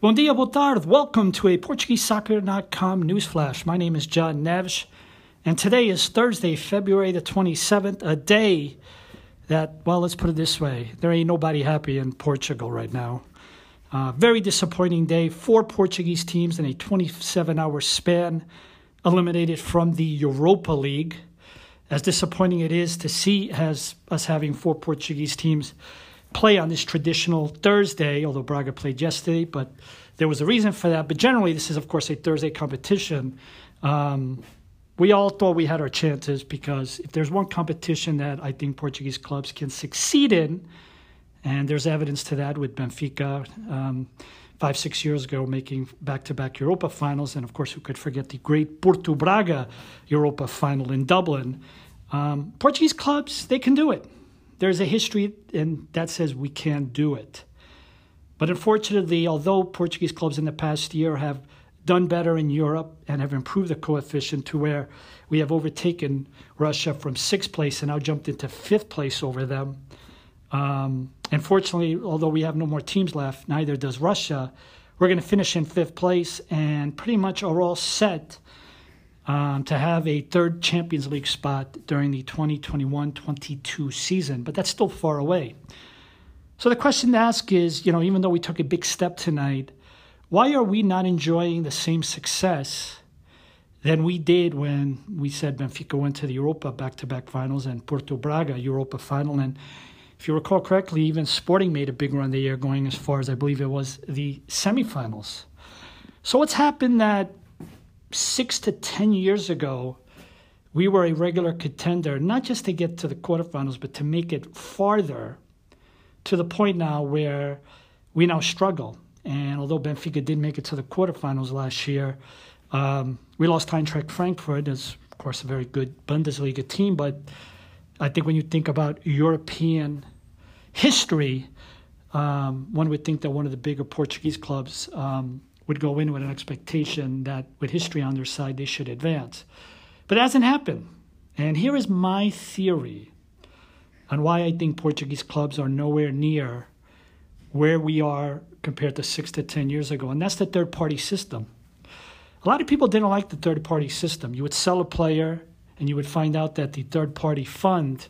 Bom dia, boa tarde. Welcome to a PortugueseSoccer.com news flash. My name is John Neves, and today is Thursday, February the 27th, a day that, well, let's put it this way there ain't nobody happy in Portugal right now. Uh, very disappointing day. Four Portuguese teams in a 27 hour span eliminated from the Europa League. As disappointing it is to see as us having four Portuguese teams play on this traditional Thursday, although Braga played yesterday, but there was a reason for that. But generally, this is, of course, a Thursday competition. Um, we all thought we had our chances because if there's one competition that I think Portuguese clubs can succeed in, and there's evidence to that with Benfica um, five, six years ago making back to back Europa finals, and of course, who could forget the great Porto Braga Europa final in Dublin. Um, Portuguese clubs, they can do it there's a history and that says we can't do it. But unfortunately, although Portuguese clubs in the past year have done better in Europe and have improved the coefficient to where we have overtaken Russia from sixth place and now jumped into fifth place over them. Um, unfortunately, although we have no more teams left, neither does Russia. We're going to finish in fifth place and pretty much are all set um, to have a third Champions League spot during the 2021 22 season, but that's still far away. So the question to ask is you know, even though we took a big step tonight, why are we not enjoying the same success than we did when we said Benfica went to the Europa back to back finals and Porto Braga Europa final? And if you recall correctly, even Sporting made a big run the year going as far as I believe it was the semifinals. So what's happened that six to 10 years ago, we were a regular contender, not just to get to the quarterfinals, but to make it farther to the point now where we now struggle. And although Benfica did make it to the quarterfinals last year, um, we lost Eintracht Frankfurt, as of course a very good Bundesliga team. But I think when you think about European history, um, one would think that one of the bigger Portuguese clubs um, would go in with an expectation that with history on their side, they should advance. But it hasn't happened. And here is my theory on why I think Portuguese clubs are nowhere near where we are compared to six to 10 years ago. And that's the third party system. A lot of people didn't like the third party system. You would sell a player and you would find out that the third party fund,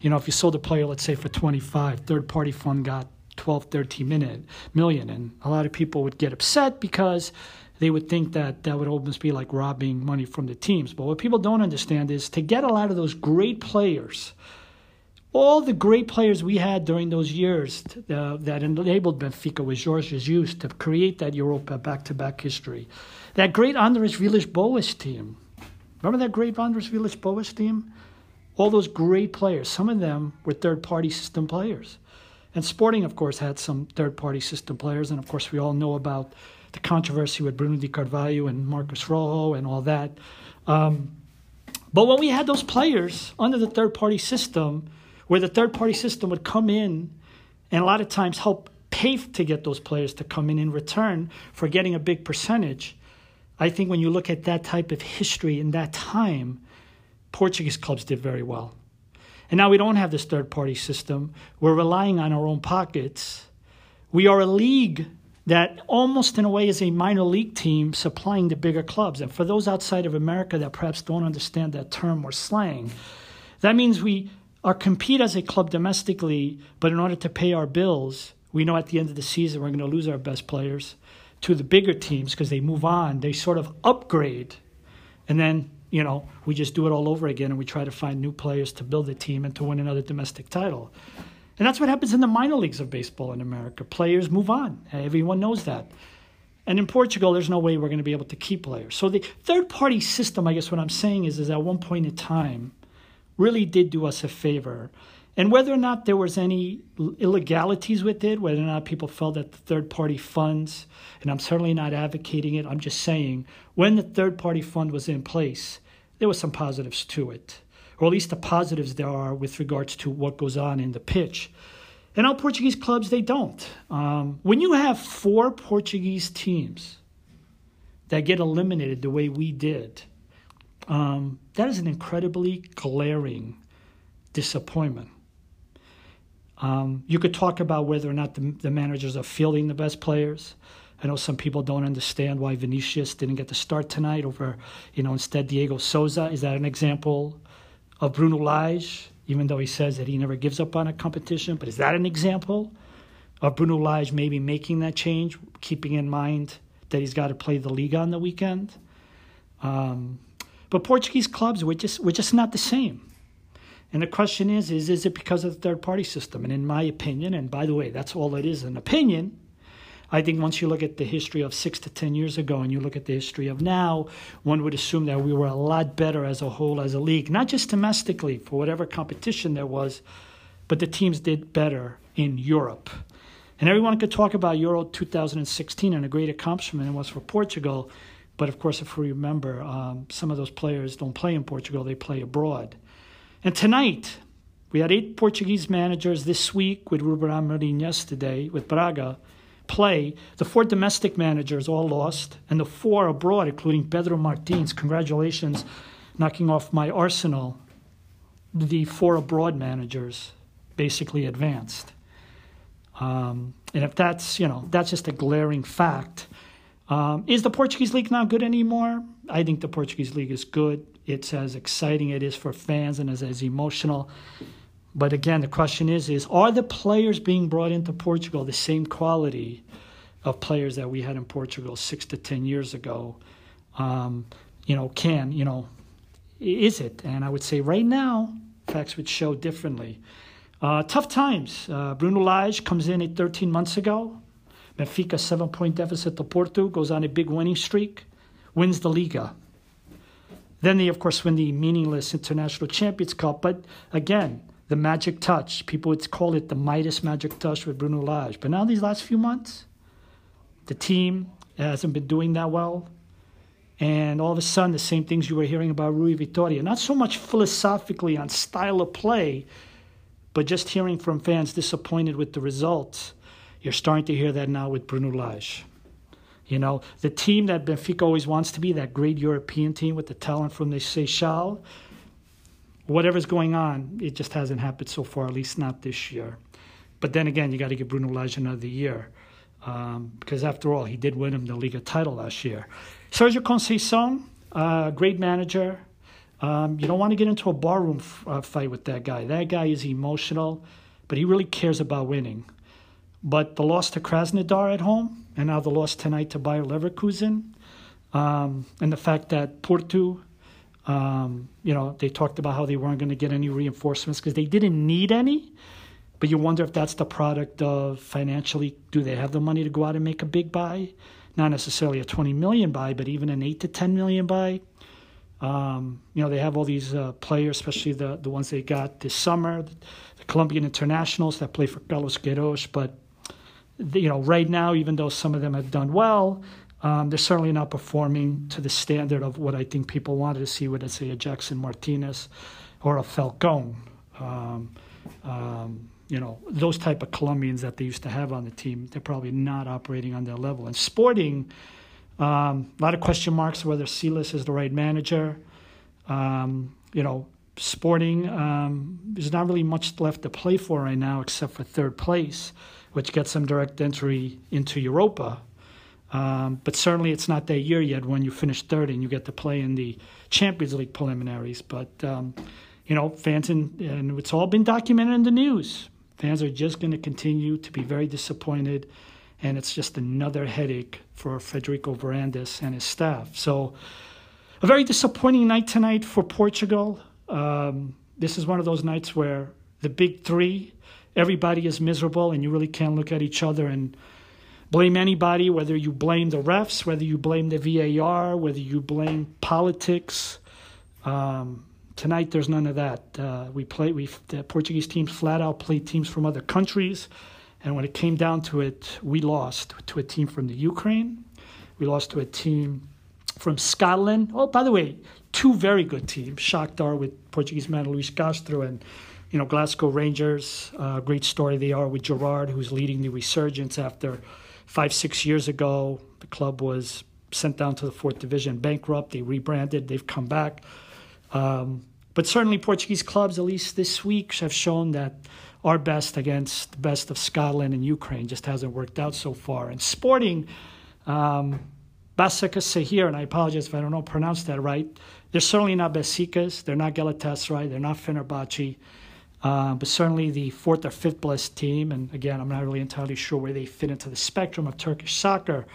you know, if you sold a player, let's say for 25, third party fund got 12, 13 minute, million. And a lot of people would get upset because they would think that that would almost be like robbing money from the teams. But what people don't understand is to get a lot of those great players, all the great players we had during those years uh, that enabled Benfica with Jorge Jesus to create that Europa back to back history. That great Andres Villas Boas team. Remember that great Andres Villas Boas team? All those great players, some of them were third party system players. And Sporting, of course, had some third party system players. And of course, we all know about the controversy with Bruno de Carvalho and Marcos Rojo and all that. Um, but when we had those players under the third party system, where the third party system would come in and a lot of times help pay to get those players to come in in return for getting a big percentage, I think when you look at that type of history in that time, Portuguese clubs did very well. And now we don't have this third party system. We're relying on our own pockets. We are a league that almost in a way is a minor league team supplying the bigger clubs. And for those outside of America that perhaps don't understand that term or slang, that means we are compete as a club domestically, but in order to pay our bills, we know at the end of the season we're going to lose our best players to the bigger teams because they move on. They sort of upgrade. And then you know, we just do it all over again and we try to find new players to build a team and to win another domestic title. And that's what happens in the minor leagues of baseball in America. Players move on. Everyone knows that. And in Portugal, there's no way we're going to be able to keep players. So the third party system, I guess what I'm saying is, is at one point in time, really did do us a favor. And whether or not there was any illegalities with it, whether or not people felt that the third party funds, and I'm certainly not advocating it, I'm just saying when the third party fund was in place, there were some positives to it, or at least the positives there are with regards to what goes on in the pitch. And our Portuguese clubs, they don't. Um, when you have four Portuguese teams that get eliminated the way we did, um, that is an incredibly glaring disappointment. Um, you could talk about whether or not the, the managers are fielding the best players. I know some people don't understand why Vinicius didn't get the start tonight over, you know, instead Dyego Sousa. Is that an example of Bruno Lage, even though he says that he never gives up on a competition? But is that an example of Bruno Lage maybe making that change, keeping in mind that he's got to play the Liga on the weekend? Um, but Portuguese clubs, we're just, we're just not the same. And the question is, is is it because of the third party system? And in my opinion, and by the way, that's all it is, an opinion. I think once you look at the history of six to ten years ago and you look at the history of now, one would assume that we were a lot better as a whole as a league, not just domestically for whatever competition there was, but the teams did better in Europe. And everyone could talk about Euro 2016 and a great accomplishment it was for Portugal. But of course, if we remember, um, some of those players don't play in Portugal, they play abroad. And tonight, we had eight Portuguese managers this week with Ruben Amorim yesterday with Braga play. The four domestic managers all lost, and the four abroad, including Pedro Martins, congratulations, knocking off my Arsenal. The four abroad managers basically advanced. Um, and if that's, you know, that's just a glaring fact. Um, is the Portuguese league not good anymore? I think the Portuguese league is good. It's as exciting it is for fans and as, as emotional. But again, the question is: is are the players being brought into Portugal the same quality of players that we had in Portugal six to ten years ago? Um, you know, can you know, is it? And I would say right now, facts would show differently. Uh, tough times. Uh, Bruno Lage comes in at 13 months ago. Benfica seven point deficit to Porto goes on a big winning streak, wins the Liga. Then they, of course, win the meaningless International Champions Cup. But again, the magic touch. People would call it the Midas magic touch with Bruno Lage. But now, these last few months, the team hasn't been doing that well. And all of a sudden, the same things you were hearing about Rui Vitoria. Not so much philosophically on style of play, but just hearing from fans disappointed with the results. You're starting to hear that now with Bruno Lage. You know, the team that Benfica always wants to be, that great European team with the talent from the Seixal, whatever's going on, it just hasn't happened so far, at least not this year. But then again, you got to give Bruno Lage another year. Um, because after all, he did win him the Liga title last year. Sergio Conceição, uh, great manager. Um, you don't want to get into a barroom f- uh, fight with that guy. That guy is emotional, but he really cares about winning. But the loss to Krasnodar at home, and now the loss tonight to Bayer Leverkusen, um, and the fact that Porto um, you know, they talked about how they weren't going to get any reinforcements because they didn't need any. But you wonder if that's the product of financially, do they have the money to go out and make a big buy? Not necessarily a 20 million buy, but even an 8 to 10 million buy. Um, you know, they have all these uh, players, especially the, the ones they got this summer, the Colombian internationals that play for Carlos Queiroz. But, you know, right now, even though some of them have done well, um, they're certainly not performing to the standard of what I think people wanted to see let's say, a Jackson Martinez or a Falcao. Um, um, you know, those type of Colombians that they used to have on the team, they're probably not operating on their level. And Sporting, um, a lot of question marks whether Silas is the right manager. Um, you know, Sporting, um, there's not really much left to play for right now except for third place, which gets them direct entry into Europa. Um, but certainly it's not that year yet when you finish third and you get to play in the Champions League preliminaries. But, um, you know, fans, in, and it's all been documented in the news. Fans are just going to continue to be very disappointed. And it's just another headache for Frederico Varandas and his staff. So, a very disappointing night tonight for Portugal. Um, this is one of those nights where the big three, everybody is miserable, and you really can't look at each other and blame anybody, whether you blame the refs, whether you blame the VAR, whether you blame politics. Um, tonight, there's none of that. Uh, we play. We the Portuguese teams flat out played teams from other countries, and when it came down to it, we lost to a team from the Ukraine. We lost to a team from Scotland. Oh, by the way, two very good teams: Shakhtar with Portuguese man Luis Castro and you know Glasgow Rangers. Uh, great story they are with Gerrard, who's leading the resurgence after five, six years ago, the club was sent down to the fourth division, bankrupt. They rebranded, they've come back. Um, but certainly, Portuguese clubs, at least this week, have shown that our best against the best of Scotland and Ukraine just hasn't worked out so far. And Sporting, Um, Basika Sehir, and I apologize if I don't know pronounce that right. They're certainly not Besiktas. They're not Galatasaray. They're not Fenerbahce. Uh, but certainly the fourth or fifth best team. And again, I'm not really entirely sure where they fit into the spectrum of Turkish soccer.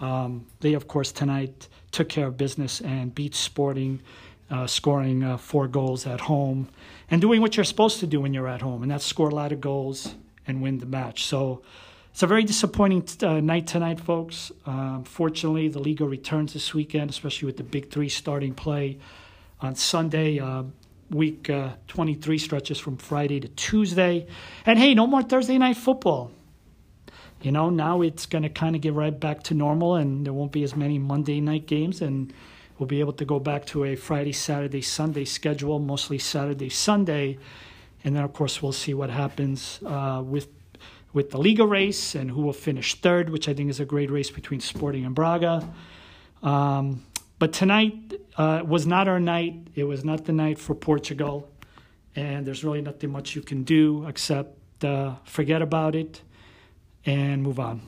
Um, they, of course, tonight took care of business and beat Sporting, uh, scoring uh, four goals at home and doing what you're supposed to do when you're at home, and that's score a lot of goals and win the match. So it's a very disappointing uh, night tonight, folks. Um, fortunately, the Liga returns this weekend, especially with the big three starting play on Sunday. Uh, week uh, 23 stretches from Friday to Tuesday. And hey, no more Thursday night football. You know, now it's going to kind of get right back to normal, and there won't be as many Monday night games, and we'll be able to go back to a Friday, Saturday, Sunday schedule, mostly Saturday, Sunday. And then, of course, we'll see what happens uh, with with the Liga race and who will finish third, which I think is a great race between Sporting and Braga. Um, but tonight uh, was not our night. It was not the night for Portugal. And there's really nothing much you can do except uh, forget about it and move on.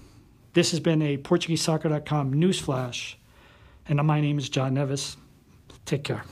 This has been a PortugueseSoccer.com newsflash. And my name is John Neves. Take care.